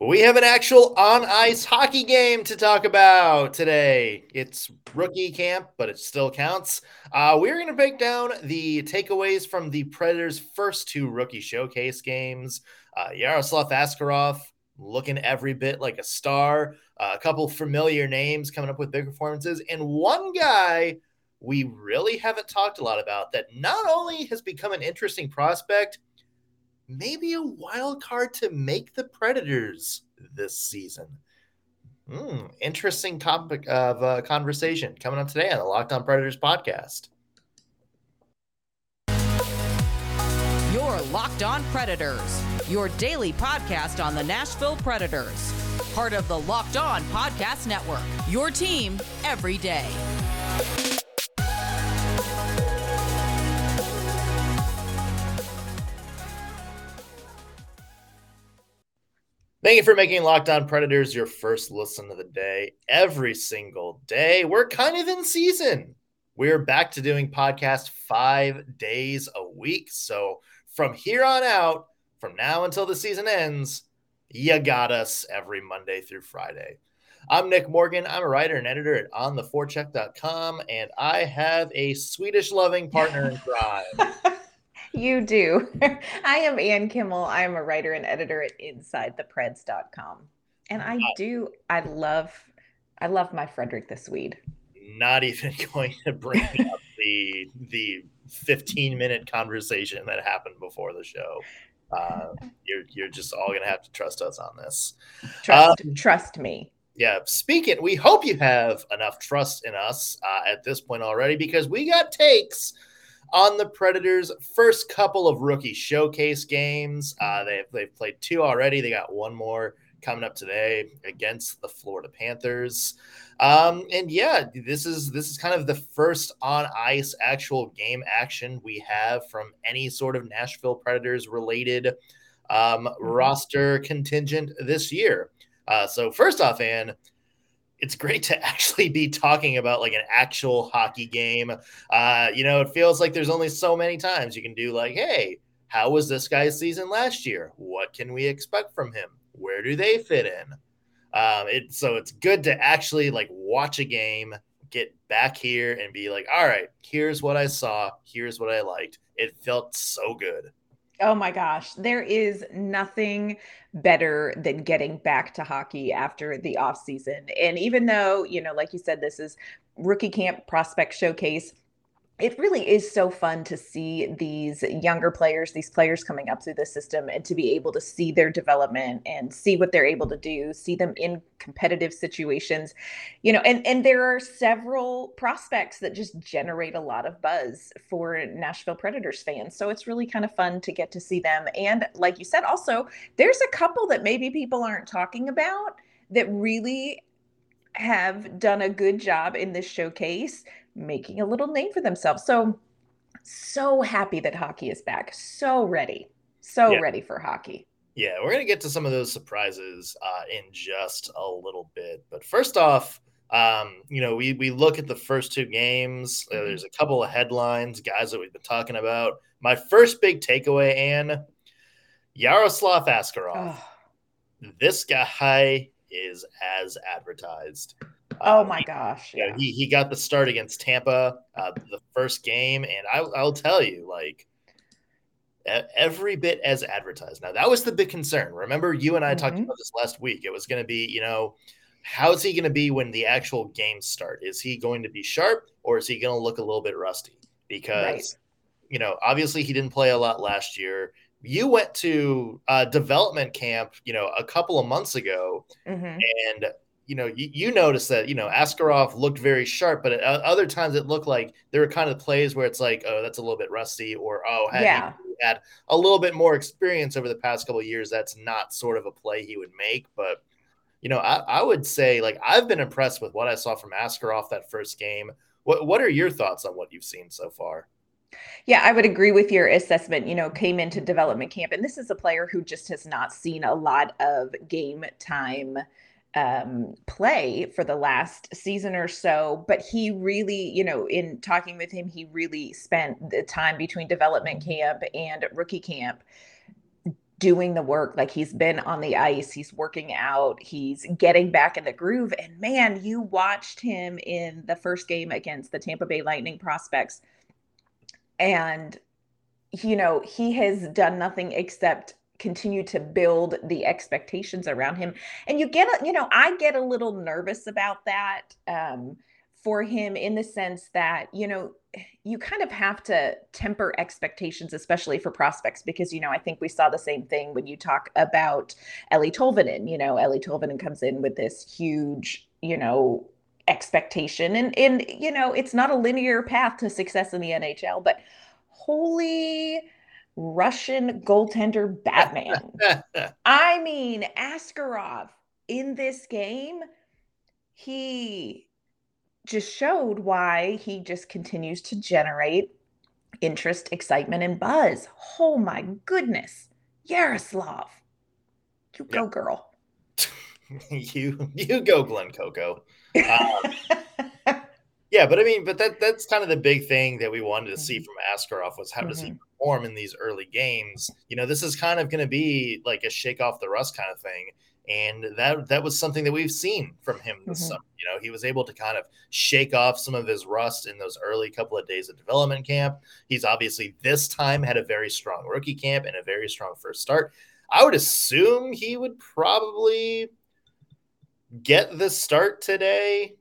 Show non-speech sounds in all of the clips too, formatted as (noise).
We have an actual on ice hockey game to talk about today. It's rookie camp, but it still counts. Uh, we're going to break down the takeaways from the Predators' first two rookie showcase games. Uh, Yaroslav Askarov looking every bit like a star, uh, a couple familiar names coming up with big performances, and one guy we really haven't talked a lot about that not only has become an interesting prospect maybe a wild card to make the Predators this season. Hmm, interesting topic of uh, conversation coming up today on the Locked On Predators podcast. Your Locked On Predators, your daily podcast on the Nashville Predators, part of the Locked On Podcast Network. Your team every day. Thank you for making Locked On Predators your first listen of the day every single day. We're kind of in season. We're back to doing podcast five days a week. So from here on out, from now until the season ends, you got us every Monday through Friday. I'm Nick Morgan. I'm a writer and editor at ontheforecheck.com, and I have a Swedish loving partner in crime. (laughs) You do. (laughs) I am Ann Kimmel. I am a writer and editor at InsideThePreds.com. And I do, I love, I love my Frederick the Swede. Not even (laughs) going to bring up the the 15 minute conversation that happened before the show. Uh, you're you're just all gonna have to trust us on this. Trust, um, trust me. Yeah. Speaking, we hope you have enough trust in us uh, at this point already because we got takes on the Predators' first couple of rookie showcase games. Uh, they've, they've played two already. They got one more coming up today against the Florida Panthers. Um, and yeah, this is this is kind of the first on ice actual game action we have from any sort of Nashville Predators related um, mm-hmm. roster contingent this year. Uh, so first off, Ann, it's great to (laughs) actually be talking about like an actual hockey game. Uh, you know, it feels like there's only so many times you can do like, hey, how was this guy's season last year? What can we expect from him? Where do they fit in? Um, it so it's good to actually like watch a game, get back here and be like, all right, here's what I saw, here's what I liked. It felt so good. Oh my gosh, there is nothing better than getting back to hockey after the off season. And even though, you know, like you said, this is rookie camp prospect showcase it really is so fun to see these younger players, these players coming up through the system, and to be able to see their development and see what they're able to do, see them in competitive situations, you know. And and there are several prospects that just generate a lot of buzz for Nashville Predators fans. So it's really kind of fun to get to see them. And like you said, also there's a couple that maybe people aren't talking about that really have done a good job in this showcase making a little name for themselves. So, so happy that hockey is back. So ready. So yeah. ready for hockey. Yeah, we're going to get to some of those surprises uh, in just a little bit. But first off, um, you know, we, we look at the first two games. Uh, mm-hmm. there's a couple of headlines, guys that we've been talking about. My first big takeaway, Ann Yaroslav Askarov. Oh. This guy is as advertised. Oh my gosh! Yeah, he he got the start against Tampa uh, the first game, and I, I'll tell you, like every bit as advertised. Now that was the big concern. Remember, you and I mm-hmm. talked about this last week. It was going to be, you know, how's he going to be when the actual games start? Is he going to be sharp, or is he going to look a little bit rusty? Because right. you know, obviously he didn't play a lot last year. You went to uh, development camp, you know, a couple of months ago, mm-hmm. and you know, you, you noticed that, you know, Askarov looked very sharp, but at uh, other times it looked like there were kind of plays where it's like, oh, that's a little bit rusty, or oh, had yeah. had a little bit more experience over the past couple of years. That's not sort of a play he would make. But, you know, I, I would say like I've been impressed with what I saw from Askarov that first game. What what are your thoughts on what you've seen so far? Yeah, I would agree with your assessment. You know, came into development camp, and this is a player who just has not seen a lot of game time um, play for the last season or so. But he really, you know, in talking with him, he really spent the time between development camp and rookie camp doing the work. Like he's been on the ice, he's working out, he's getting back in the groove. And man, you watched him in the first game against the Tampa Bay Lightning prospects. And, you know, he has done nothing except continue to build the expectations around him. And you get, a, you know, I get a little nervous about that. Um, for him in the sense that you know you kind of have to temper expectations especially for prospects because you know I think we saw the same thing when you talk about Eeli Tolvanen you know Eeli Tolvanen comes in with this huge you know expectation and and you know it's not a linear path to success in the NHL but holy Russian goaltender Batman (laughs) I mean Askarov in this game he just showed why he just continues to generate interest, excitement, and buzz. Oh my goodness. Yaroslav. You go, girl. (laughs) you you go, Glenn Coco. (laughs) Um, yeah, but I mean, but that that's kind of the big thing that we wanted to see mm-hmm. from Askarov was how mm-hmm. does he mm-hmm. perform in these early games? You know, this is kind of going to be like a shake off the rust kind of thing and that that was something that we've seen from him this mm-hmm. summer. You know, he was able to kind of shake off some of his rust in those early couple of days of development camp. He's obviously this time had a very strong rookie camp and a very strong first start. I would assume he would probably get the start today.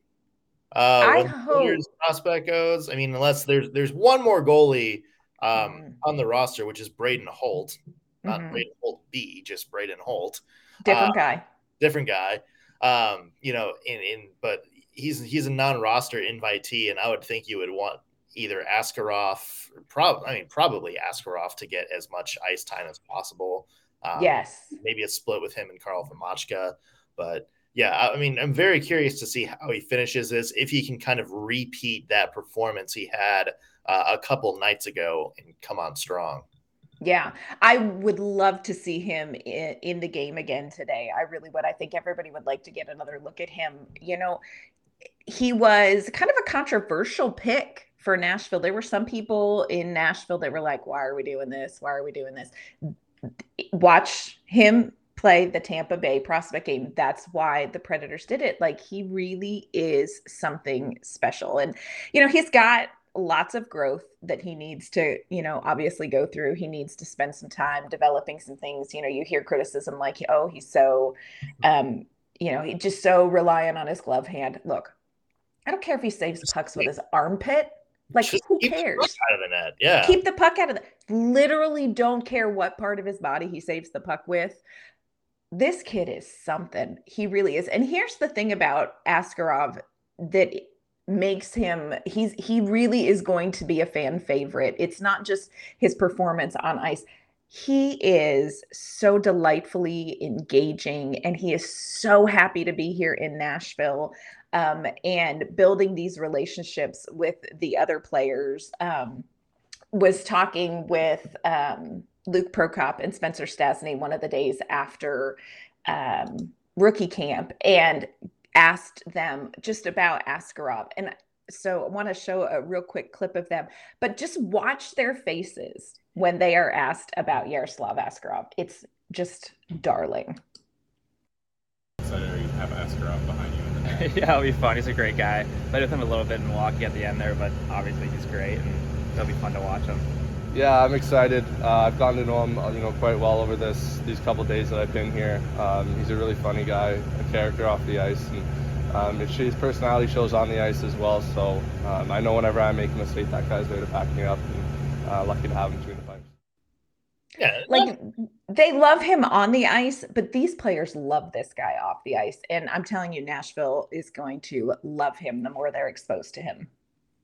Uh, I hope prospect goes. I mean, unless there's there's one more goalie um, mm-hmm. on the roster, which is Braden Holt, not mm-hmm. Braden Holt B, just Braden Holt. Different uh, guy. Different guy. Um, you know, in in but he's he's a non-roster invitee, and I would think you would want either Askarov, probably I mean probably Askarov to get as much ice time as possible. Um, yes, maybe a split with him and Karl Vamachka, but yeah, I mean, I'm very curious to see how he finishes this. If he can kind of repeat that performance he had uh, a couple nights ago and come on strong. Yeah, I would love to see him in, in, the game again today. I really would. I think everybody would like to get another look at him. You know, he was kind of a controversial pick for Nashville. There were some people in Nashville that were like, why are we doing this? Why are we doing this? Watch him play the Tampa Bay prospect game. That's why the Predators did it. Like, he really is something special. And, you know, he's got lots of growth that he needs to, you know, obviously go through. He needs to spend some time developing some things. You know, you hear criticism like, oh, he's so, um, you know, he's just so reliant on his glove hand. Look, I don't care if he saves pucks with his armpit. Like, just who cares? out of the net. Yeah. Keep the puck out of the literally don't care what part of his body he saves the puck with. This kid is something. He really is. And here's the thing about Askarov that makes him he's he really is going to be a fan favorite. It's not just his performance on ice. He is so delightfully engaging and he is so happy to be here in Nashville um, and building these relationships with the other players. Um, was talking with um, Luke Prokop and Spencer Stastny one of the days after um, rookie camp and asked them just about Askarov. And so I want to show a real quick clip of them, but just watch their faces when they are asked about Yaroslav Askarov. It's just darling. Excited you have Askarov behind you. (laughs) yeah, it'll be fun. He's a great guy. Played with him a little bit in Milwaukee at the end there, but obviously he's great, and it'll be fun to watch him. Yeah, I'm excited. Uh, I've gotten to know him, uh, you know, quite well over this these couple days that I've been here. Um, he's a really funny guy, a character off the ice, and um, his personality shows on the ice as well. So um, I know whenever I make a mistake, that guy's there to back me up. And uh, lucky to have him between the pipes. Yeah, like they love him on the ice, but these players love this guy off the ice, and I'm telling you, Nashville is going to love him the more they're exposed to him.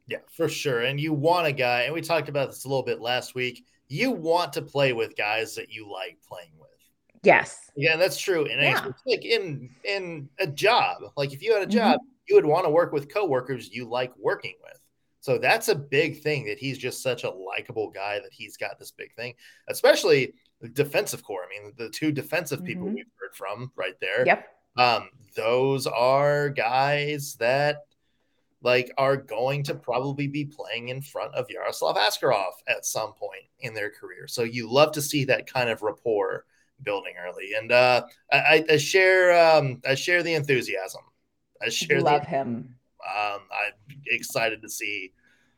Yeah, for sure. And you want a guy, and we talked about this a little bit last week. You want to play with guys that you like playing with. Yes. Yeah, that's true. And yeah. like in in a job, like if you had a job, mm-hmm. you would want to work with coworkers you like working with. So that's a big thing that he's just such a likable guy that he's got this big thing, especially the defensive corps. I mean, the two defensive mm-hmm. people we've heard from right there. Yep. Um, those are guys that like are going to probably be playing in front of Yaroslav Askarov at some point in their career. So you love to see that kind of rapport building early, and uh, I, I share um, I share the enthusiasm. I share Love the, him. Um, I'm excited to see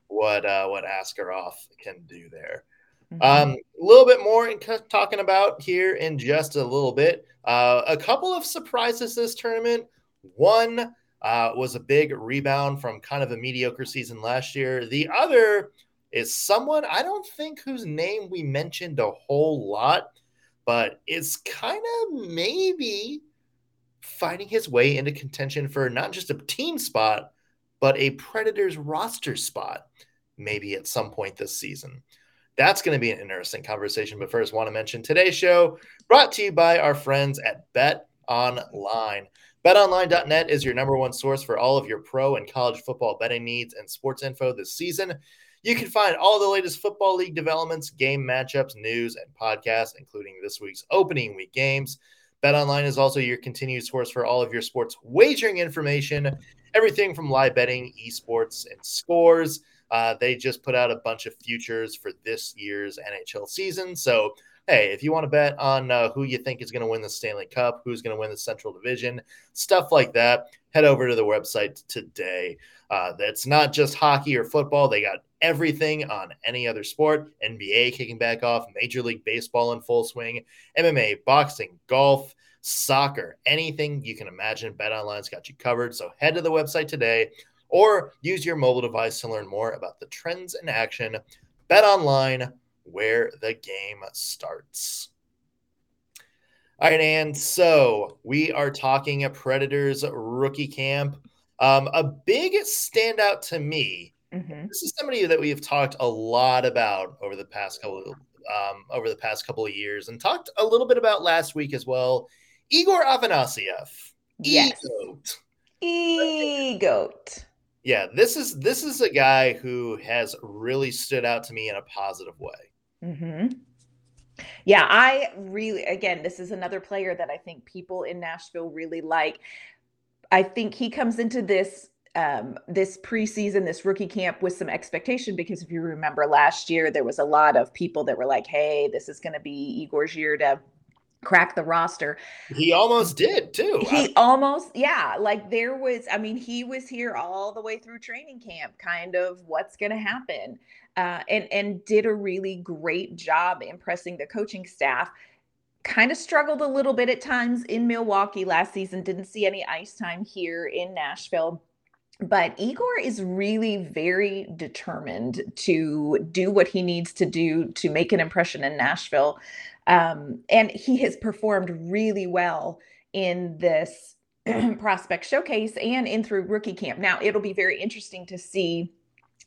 what uh, what Askarov can do there. Mhm. Um, a little bit more in c- talking about here in just a little bit. Uh, a couple of surprises this tournament. One uh, was a big rebound from kind of a mediocre season last year. The other is someone I don't think whose name we mentioned a whole lot, but is kind of maybe fighting his way into contention for not just a team spot, but a Predators roster spot, maybe at some point this season. That's going to be an interesting conversation. But first, want to mention today's show brought to you by our friends at Bet Online. BetOnline.net is your number one source for all of your pro and college football betting needs and sports info this season. You can find all the latest football league developments, game matchups, news, and podcasts, including this week's opening week games. BetOnline is also your continued source for all of your sports wagering information, everything from live betting, esports, and scores. Uh, they just put out a bunch of futures for this year's NHL season. So, hey, if you want to bet on uh, who you think is going to win the Stanley Cup, who's going to win the Central Division, stuff like that, head over to the website today. Uh, that's not just hockey or football. They got everything on any other sport NBA kicking back off, Major League Baseball in full swing, MMA, boxing, golf, soccer, anything you can imagine. BetOnline's got you covered. So head to the website today or use your mobile device to learn more about the trends in action. BetOnline, where the game starts. All right, and so we are talking a Predators rookie camp. Um, a big standout to me. Mhm. This is somebody that we have talked a lot about over the past couple of, um, over the past couple of years, and talked a little bit about last week as well. Igor Afanasyev. Yes. Egoat. Egoat. Yeah, this is this is a guy who has really stood out to me in a positive way. Hmm Yeah, I really, again, this is another player that I think people in Nashville really like. I think he comes into this um, this preseason, this rookie camp with some expectation because if you remember last year, there was a lot of people that were like, "Hey, this is going to be year to crack the roster." He almost did too. He almost, yeah, like there was, I mean, he was here all the way through training camp, kind of what's going to happen, uh, and and did a really great job impressing the coaching staff. Kind of struggled a little bit at times in Milwaukee last season. Didn't see any ice time here in Nashville. But Igor is really very determined to do what he needs to do to make an impression in Nashville. Um, and he has performed really well in this (clears throat) prospect showcase and in through rookie camp. Now, it'll be very interesting to see.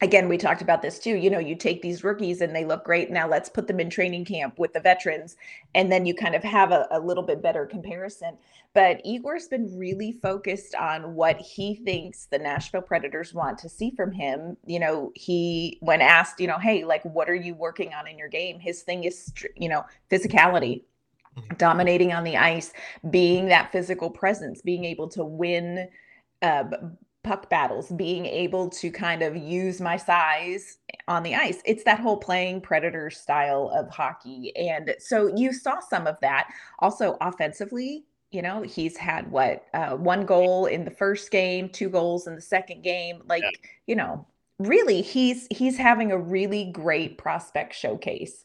Again, we talked about this too. You know, you take these rookies and they look great. Now let's put them in training camp with the veterans. And then you kind of have a, a little bit better comparison. But Igor's been really focused on what he thinks the Nashville Predators want to see from him. You know, he, when asked, you know, hey, like, what are you working on in your game? His thing is, you know, physicality, dominating on the ice, being that physical presence, being able to win uh, puck battles, being able to kind of use my size on the ice. It's that whole playing predator style of hockey. And so you saw some of that. Also, offensively, you know, he's had what, uh, one goal in the first game, two goals in the second game. Like, Yeah. you know, really, he's he's having a really great prospect showcase.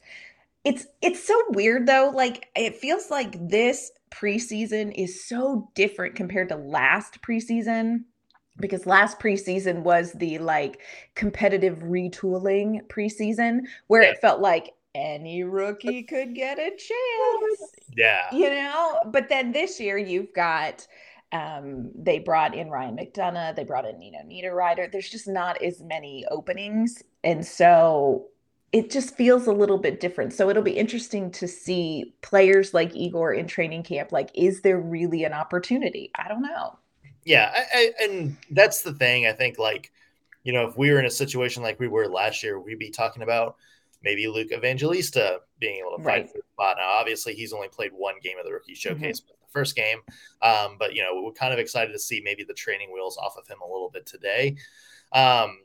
It's it's so weird though. Like it feels like this preseason is so different compared to last preseason because last preseason was the like competitive retooling preseason where Yeah. it felt like any rookie could get a chance Yeah. you know? But then this year you've got um they brought in ryan mcdonagh they brought in nino niederreiter. There's just not as many openings. And so it just feels a little bit different. So it'll be interesting to see players like igor in training camp like is there really an opportunity? I don't know Yeah, I, I, and that's the thing. I think, like, you know, if we were in a situation like we were last year, we'd be talking about maybe Luke Evangelista being able to fight Right. for the spot. Now, obviously, he's only played one game of the rookie showcase, the first game. Um, but you know, we're kind of excited to see maybe the training wheels off of him a little bit today. Um,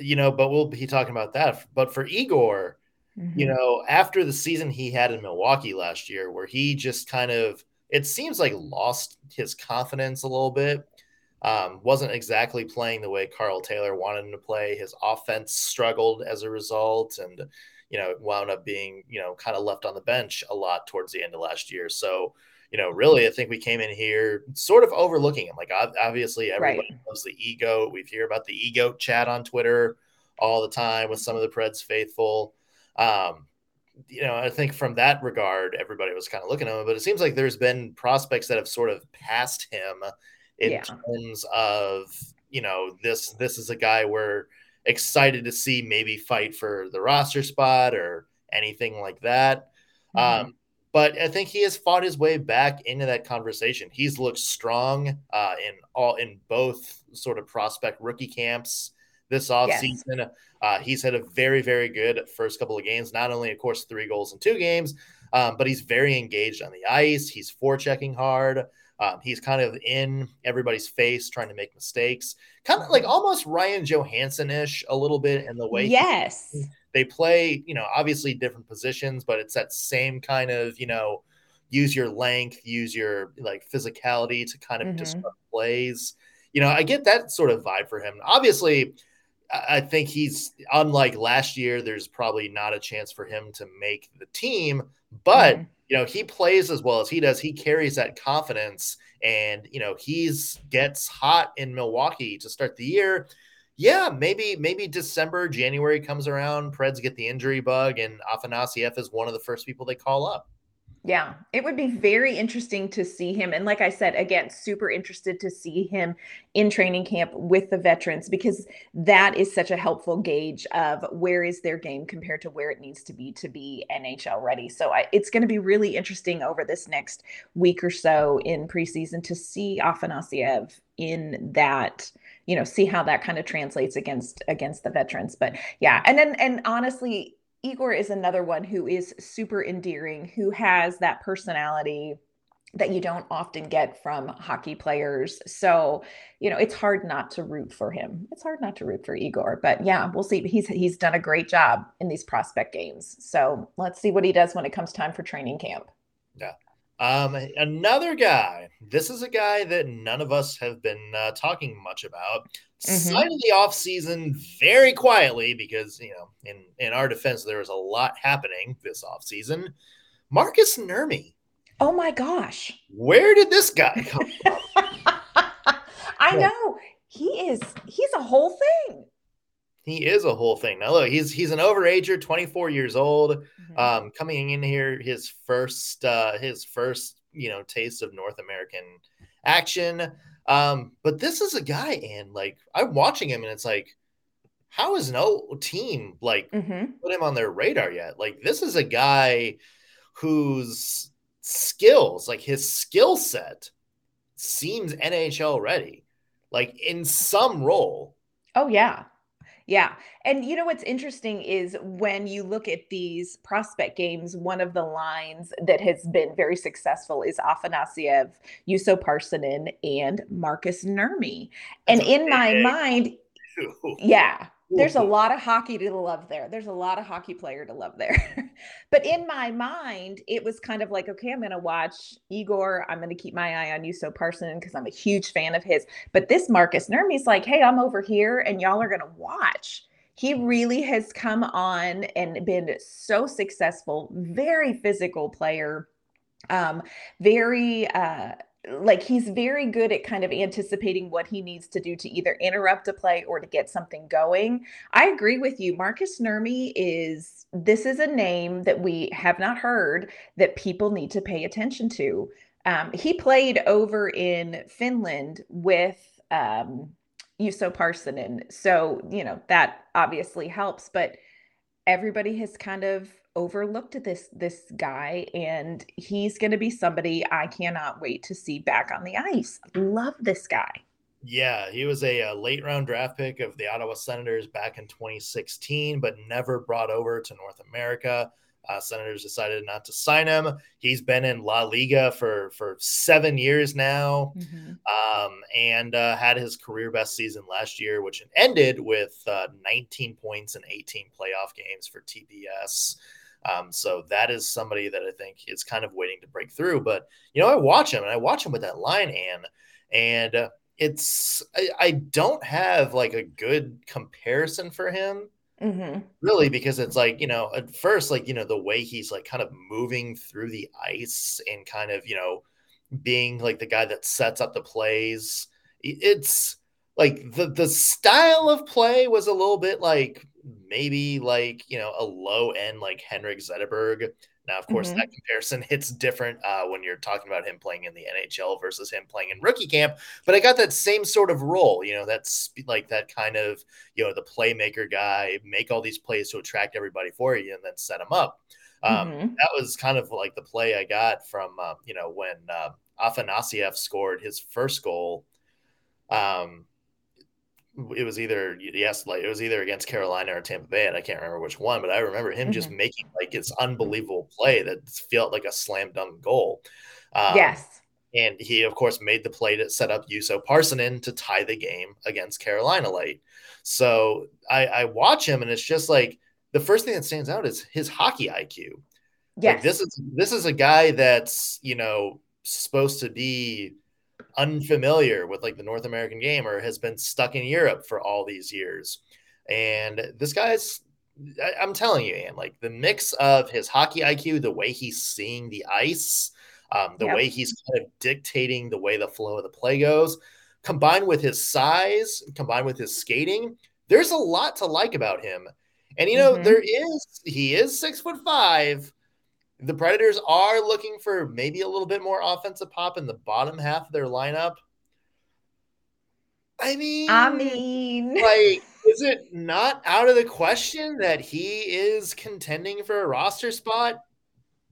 you know, but we'll be talking about that. But for Igor, mm-hmm. you know, after the season he had in Milwaukee last year, where he just kind of, it seems like lost his confidence a little bit. Um, wasn't exactly playing the way Karl Taylor wanted him to play. His offense struggled as a result, and you know, wound up being you know kind of left on the bench a lot towards the end of last year. So you know, really, I think we came in here sort of overlooking him. Like, obviously, everybody right. loves the ego. We hear about the ego chat on Twitter all the time with some of the Preds faithful. Um, you know, I think from that regard, everybody was kind of looking at him, but it seems like there's been prospects that have sort of passed him in yeah. terms of, you know, this this is a guy we're excited to see maybe fight for the roster spot or anything like that. Mm-hmm. Um, but I think he has fought his way back into that conversation. He's looked strong uh, in all in both sort of prospect rookie camps this offseason. Yes. Uh, he's had a very, very good first couple of games. Not only, of course, three goals in two games, um, but he's very engaged on the ice. He's forechecking hard. Um, he's kind of in everybody's face, trying to make mistakes, kind of like almost Ryan Johansen ish a little bit in the way. Yes. He, they play, you know, obviously different positions, but it's that same kind of, you know, use your length, use your like physicality to kind of mm-hmm. disrupt plays. You know, I get that sort of vibe for him. Obviously, I think he's unlike last year. There's probably not a chance for him to make the team, but mm-hmm. You know he plays as well as he does. He carries that confidence, and you know he's gets hot in Milwaukee to start the year yeah, maybe maybe December, January comes around, Preds get the injury bug, and Afanasyev is one of the first people they call up. Yeah, it would be very interesting to see him. And like I said, again, super interested to see him in training camp with the veterans because that is such a helpful gauge of where is their game compared to where it needs to be to be NHL ready. So I, it's going to be really interesting over this next week or so in preseason to see Afanasyev in that you know see how that kind of translates against against the veterans but yeah and then and honestly igor is another one who is super endearing who has that personality that you don't often get from hockey players. So, you know, it's hard not to root for him. It's hard not to root for Igor, but yeah, we'll see. He's he's done a great job in these prospect games. So, let's see what he does when it comes time for training camp. Yeah. Um, another guy. This is a guy that none of us have been uh, talking much about. Mm-hmm. Signed the off season very quietly because you know, in in our defense, there was a lot happening this off season. Markus Nurmi. Oh my gosh! Where did this guy come from? (laughs) I know he is. He's a whole thing he is a whole thing. Now look, he's he's an overager, 24 years old, mm-hmm. um, coming in here his first uh, his first you know taste of North American action. Um, but this is a guy, and like I'm watching him, and it's like, how is no team like mm-hmm. put him on their radar yet? Like this is a guy whose skills, like his skill set, seems NHL ready, like in some role. Oh yeah, yeah. And you know what's interesting is when you look at these prospect games, one of the lines that has been very successful is Afanasyev, Juuso Parssinen, and Markus Nurmi. And in my mind, (laughs) yeah, there's a lot of hockey to love there. There's a lot of hockey player to love there. (laughs) but in my mind, it was kind of like, okay, I'm going to watch Igor. I'm going to keep my eye on Juuso Parssinen because I'm a huge fan of his. But this Markus Nurmi's like, hey, I'm over here and y'all are going to watch. He really has come on and been so successful, very physical player, um, very uh like he's very good at kind of anticipating what he needs to do to either interrupt a play or to get something going. I agree with you. Markus Nurmi is this is a name that we have not heard that people need to pay attention to. Um, he played over in Finland with um, Juuso Parssinen, so you know that obviously helps. But everybody has kind of overlooked this this guy and he's going to be somebody I cannot wait to see back on the ice. Love this guy. Yeah, he was a, a, late round draft pick of the Ottawa Senators back in 2016, but never brought over to North America. Uh, Senators decided not to sign him. He's been in La Liga for for seven years now, mm-hmm. um, and uh, had his career best season last year, which ended with uh, 19 points in 18 playoff games for TPS. Um, so that is somebody that I think is kind of waiting to break through. But you know, I watch him and I watch him with that line, and and uh, it's I, I, don't have like a good comparison for him mm-hmm. really because it's like you know at first like you know the way he's like kind of moving through the ice and kind of you know being like the guy that sets up the plays it's like the the style of play was a little bit like maybe like you know a low end like Henrik Zetterberg now, of course, mm-hmm. that comparison (laughs) hits different uh, when you're talking about him playing in the NHL versus him playing in rookie camp. But I got that same sort of role, you know, that's like that kind of, you know, the playmaker guy, make all these plays to attract everybody for you and then set them up. Um, mm-hmm. That was kind of like the play I got from, uh, you know, when uh, Afanasyev scored his first goal. Um, it was either yes, like it was either against Carolina or Tampa Bay, and I can't remember which one, but I remember him mm-hmm. just making like this unbelievable play that felt like a slam dunk goal. Um, yes. And he, of course, made the play to set up Juuso Parssinen to tie the game against Carolina late. So I, I watch him, and it's just like the first thing that stands out is his hockey IQ. Yes. Like, this is this is a guy that's you know supposed to be unfamiliar with like the North American game or has been stuck in Europe for all these years. And this guy's, I, am telling you, Ann, like the mix of his hockey IQ, the way he's seeing the ice, um, the yep. way he's kind of dictating the way the flow of the play goes, combined with his size, combined with his skating, there's a lot to like about him. And you know, mm-hmm. there is he is six foot five, the Predators are looking for maybe a little bit more offensive pop in the bottom half of their lineup. I mean, I mean, (laughs) like, is it not out of the question that he is contending for a roster spot?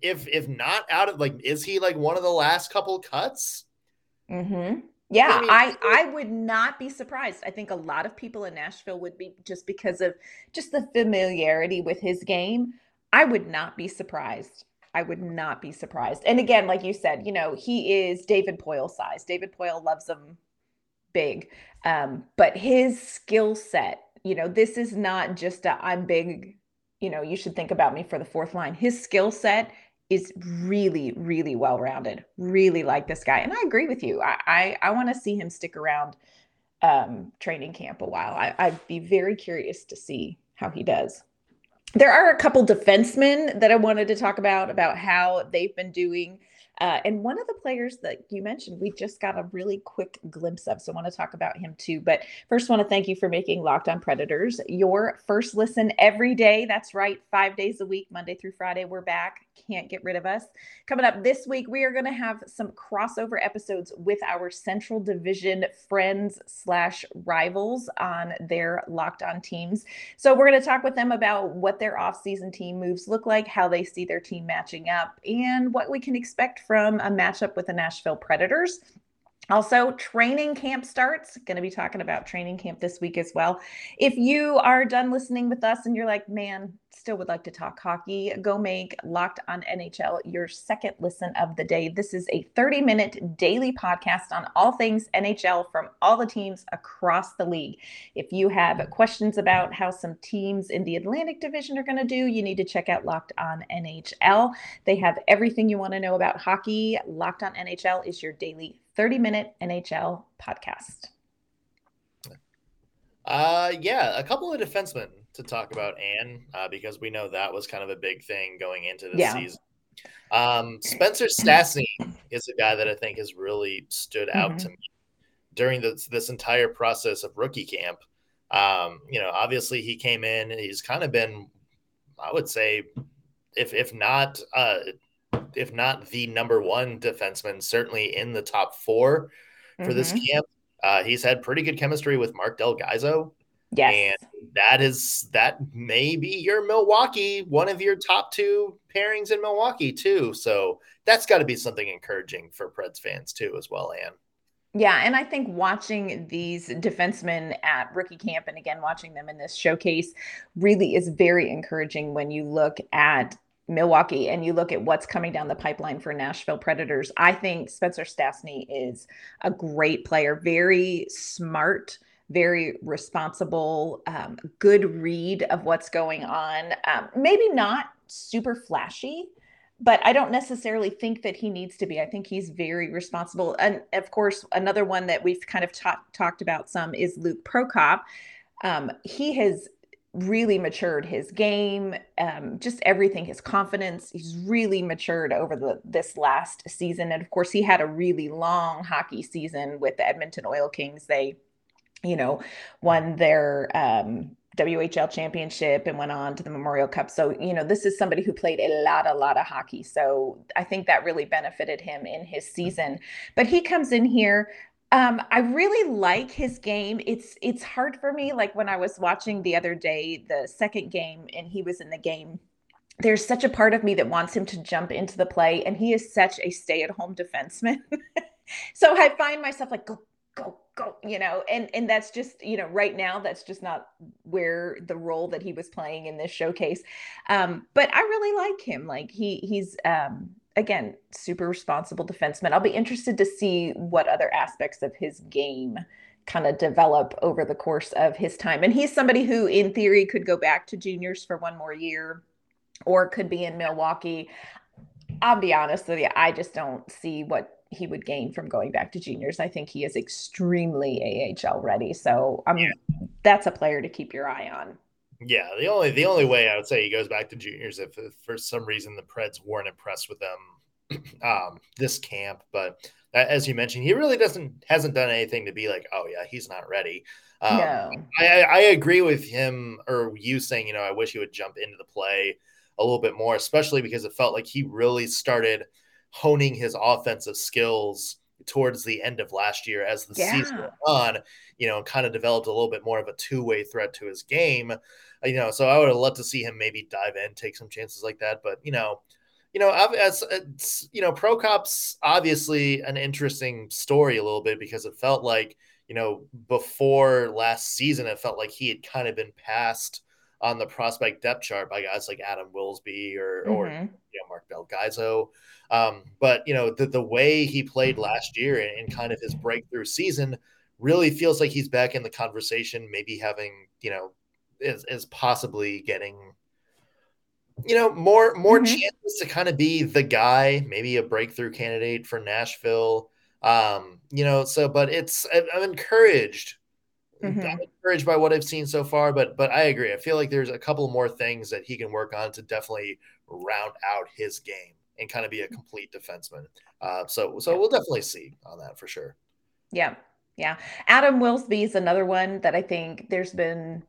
If if not out of like, is he like one of the last couple cuts? Mm-hmm. Yeah, I, mean, I I would not be surprised. I think a lot of people in Nashville would be just because of just the familiarity with his game. I would not be surprised I would not be surprised. And again, like you said, you know, he is David Poile size. David Poile loves him big. Um, but his skill set, you know, this is not just a I'm big, you know, you should think about me for the fourth line. His skill set is really, really well rounded. Really like this guy. And I agree with you. I I, I want to see him stick around um training camp a while. I, I'd be very curious to see how he does there are a couple defensemen that I wanted to talk about about how they've been doing uh, and one of the players that you mentioned, we just got a really quick glimpse of. So I want to talk about him too. But first, want to thank you for making Locked On Predators your first listen every day. That's right, five days a week, Monday through Friday. We're back. Can't get rid of us. Coming up this week, we are going to have some crossover episodes with our Central Division friends slash rivals on their Locked On teams. So we're going to talk with them about what their offseason team moves look like, how they see their team matching up, and what we can expect from a matchup with the Nashville Predators. Also, training camp starts. Going to be talking about training camp this week as well. If you are done listening with us and you're like, man, still would like to talk hockey, go make Locked on NHL your second listen of the day. This is a 30 minute daily podcast on all things NHL from all the teams across the league. If you have questions about how some teams in the Atlantic Division are going to do, you need to check out Locked on NHL. They have everything you want to know about hockey. Locked on NHL is your daily 30 minute NHL podcast. Uh, yeah, a couple of defensemen to talk about Ann uh, because we know that was kind of a big thing going into the yeah. season. Um, Spencer Stastny is a guy that I think has really stood out mm-hmm. to me during this this entire process of rookie camp. Um, you know, obviously he came in and he's kind of been, I would say, if if not uh, if not the number one defenseman, certainly in the top four for mm-hmm. this camp. Uh, he's had pretty good chemistry with Marc Del Gaizo. Yes. And that is that may be your Milwaukee, one of your top two pairings in Milwaukee, too. So that's got to be something encouraging for Preds fans, too, as well, Anne. Yeah, and I think watching these defensemen at rookie camp and again watching them in this showcase really is very encouraging when you look at Milwaukee and you look at what's coming down the pipeline for Nashville Predators, I think Spencer Stastny is a great player, very smart, very responsible, um, good read of what's going on. Um, maybe not super flashy, but I don't necessarily think that he needs to be. I think he's very responsible. And of course, another one that we've kind of ta- talked about some is Luke Prokop. Um, he has really matured his game, um, just everything, his confidence. He's really matured over the this last season, and of course, he had a really long hockey season with the Edmonton Oil Kings. They, you know, won their um, WHL championship and went on to the Memorial Cup. So, you know, this is somebody who played a lot, a lot of hockey. So I think that really benefited him in his season. But he comes in here um, I really like his game. It's it's hard for me. Like when I was watching the other day, the second game, and he was in the game. There's such a part of me that wants him to jump into the play, and he is such a stay-at-home defenseman. (laughs) so I find myself like, go, go, go, you know, and and that's just you know right now that's just not where the role that he was playing in this showcase. Um, but I really like him. Like he he's um, again, super responsible defenseman. I'll be interested to see what other aspects of his game kind of develop over the course of his time. And he's somebody who, in theory, could go back to juniors for one more year or could be in Milwaukee. I'll be honest with you, I just don't see what he would gain from going back to juniors. I think he is extremely AHL ready. So um, yeah. that's a player to keep your eye on. Yeah, the only the only way I would say he goes back to juniors if, if for some reason the Preds weren't impressed with them (clears throat) um, this camp, but as you mentioned, he really doesn't hasn't done anything to be like, oh yeah, he's not ready. Um, no. I, I agree with him or you saying, you know, I wish he would jump into the play a little bit more, especially because it felt like he really started honing his offensive skills towards the end of last year as the yeah. season went on, you know, kind of developed a little bit more of a two way threat to his game you know, so I would have loved to see him maybe dive in, take some chances like that. But you know, you know, as it's you know, Prokop's obviously an interesting story a little bit because it felt like you know before last season, it felt like he had kind of been passed on the prospect depth chart by guys like Adam Wilsby or mm-hmm. or you know Marc Del Gaizo. Um, but you know the the way he played last year and, kind of his breakthrough season really feels like he's back in the conversation, maybe having you know is, is possibly getting you know more more mm-hmm. chances to kind of be the guy maybe a breakthrough candidate for nashville um you know so but it's i'm encouraged mm-hmm. i'm encouraged by what i've seen so far but but i agree i feel like there's a couple more things that he can work on to definitely round out his game and kind of be a complete defenseman uh so so we'll definitely see on that for sure yeah yeah adam wilsby is another one that i think there's been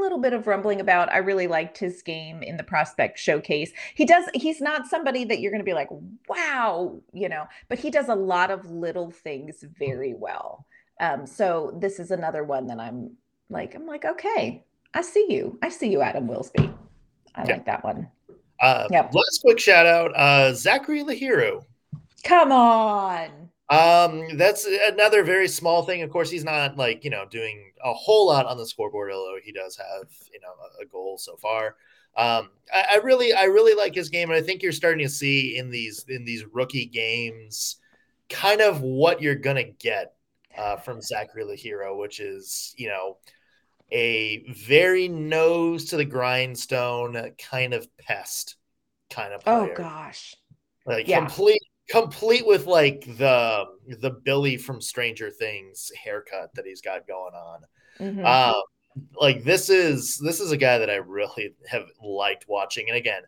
a little bit of rumbling about. I really liked his game in the prospect showcase. He does, he's not somebody that you're going to be like, wow, you know, but he does a lot of little things very well. Um, so this is another one that I'm like, I'm like, okay, I see you. I see you, Adam Wilsby. I yeah. like that one. Uh, yep. Last quick shout out, uh, Zachary L'Heureux. Come on. Um, that's another very small thing. Of course, he's not like you know doing a whole lot on the scoreboard, although he does have you know a, a goal so far. Um, I, I, really, I really like his game, and I think you're starting to see in these in these rookie games, kind of what you're gonna get uh, from Zachary L'Heureux, which is you know a very nose to the grindstone kind of pest kind of oh, player. Oh gosh. Like yeah. complete complete with like the the Billy from Stranger Things haircut that he's got going on. Mm-hmm. Um, like this is this is a guy that I really (laughs) have liked watching, and again,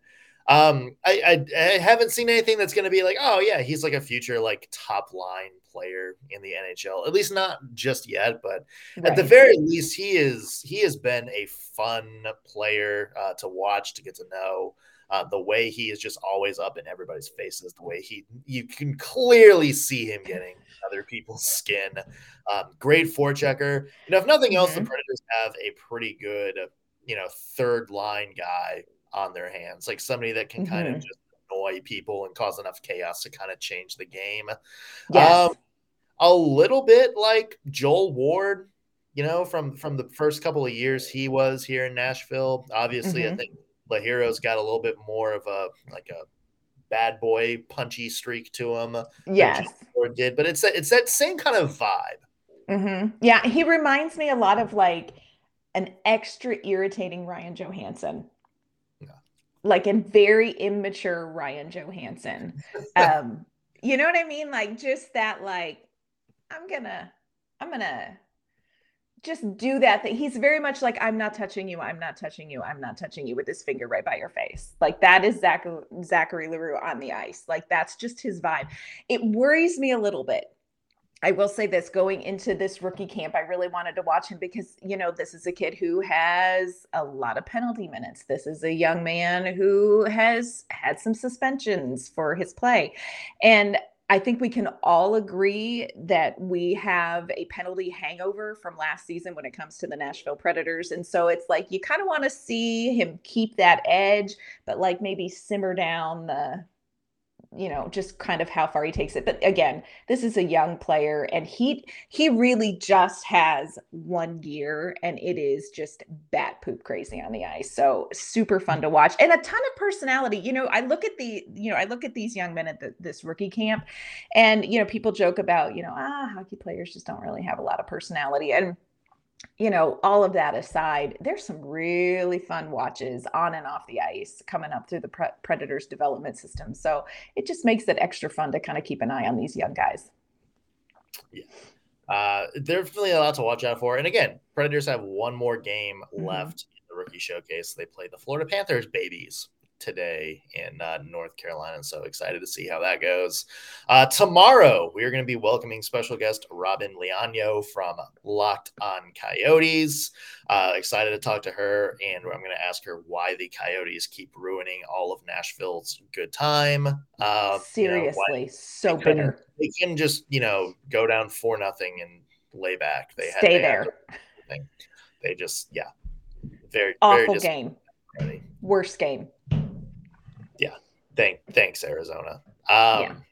um, I, I, I haven't seen anything that's going to be like, oh yeah, he's like a future like top line player in the NHL. At least not just yet, but right. at the very least, he is he has been a fun player uh, to watch to get to know. Uh, the way he is just always up in everybody's faces, the way he you can clearly see him getting other people's skin. Um, great forechecker. You know, if nothing else, mm-hmm. the Predators have a pretty good, you know, third line guy on their hands, like somebody that can mm-hmm. kind of just annoy people and cause enough chaos to kind of change the game. Yes. Um, a little bit like Joel Ward, you know, from from the first couple of years he was here in Nashville. Obviously, mm-hmm. I think L'Heureux's got a little bit more of a like a bad boy punchy streak to him. Yes, or did, but it's it's that same kind of vibe. Mm-hmm. Yeah, he reminds me a lot of like an extra irritating Ryan Johansen. Like a very immature Ryan Johansen. (laughs) um, you know what I mean? Like just that like I'm gonna I'm gonna just do that thing. He's very much like, I'm not touching you. I'm not touching you. I'm not touching you with his finger right by your face. Like that is Zach- Zachary L'Heureux on the ice. Like that's just his vibe. It worries me a little bit. I will say this going into this rookie camp, I really wanted to watch him because, you know, this is a kid who has a lot of penalty minutes. This is a young man who has had some suspensions for his play. And I think we can all agree that we have a penalty hangover from last season when it comes to the Nashville Predators. And so it's like you kind of want to see him keep that edge, but like maybe simmer down the you know just kind of how far he takes it. But again this is a young player and he he really just has one year and it is just bat poop crazy on the ice. So super fun to watch and a ton of personality. You know i look at the you know i look at these young men at the, this rookie camp and you know people joke about you know ah hockey players just don't really have a lot of personality. And you know, all of that aside, there's some really fun watches on and off the ice coming up through the pre- Predators development system. So it just makes it extra fun to kind of keep an eye on these young guys. Yeah. Uh, definitely a lot to watch out for. And again, Predators have one more game mm-hmm. left in the rookie showcase. They play the Florida Panthers babies today in uh, North Carolina. So excited to see how that goes. Uh, tomorrow, we are going to be welcoming special guest Robin Leaño from Locked on Coyotes. Uh, excited to talk to her, and I'm going to ask her why the Coyotes keep ruining all of Nashville's good time. Seriously, you know, so they bitter. Can, they can just, you know, go down for nothing and lay back. They stay had, they there. They just, yeah, very awful very game. Worst game. Thank thanks, Arizona. Um,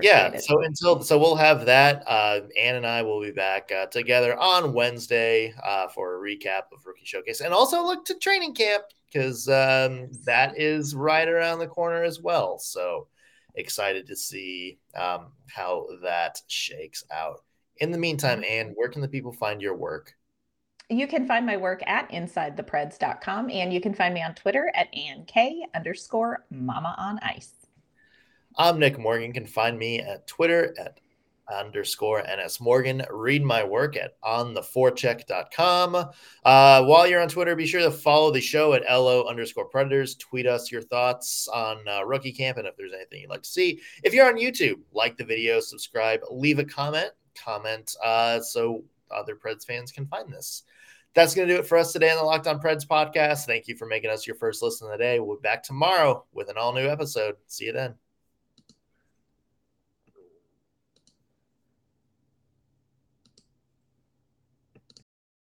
yeah. yeah so until so we'll have that. Uh, Ann and I will be back uh, together on Wednesday uh, for a recap of Rookie Showcase, and also look to training camp because um, that is right around the corner as well. So excited to see um, how that shakes out. In the meantime, mm-hmm. Ann, where can the people find your work? You can find my work at insidethepreds.com and you can find me on Twitter at AnnK underscore mama on ice. I'm Nick Morgan. You can find me at Twitter at underscore NS Morgan. Read my work at ontheforecheck.com. Uh, while you're on Twitter, be sure to follow the show at LO underscore predators. Tweet us your thoughts on uh, rookie camp and if there's anything you'd like to see. If you're on YouTube, like the video, subscribe, leave a comment, comment uh, so other Preds fans can find this that's going to do it for us today on the Locked On Preds podcast. Thank you for making us your first listen of the day. We'll be back tomorrow with an all new episode. See you then.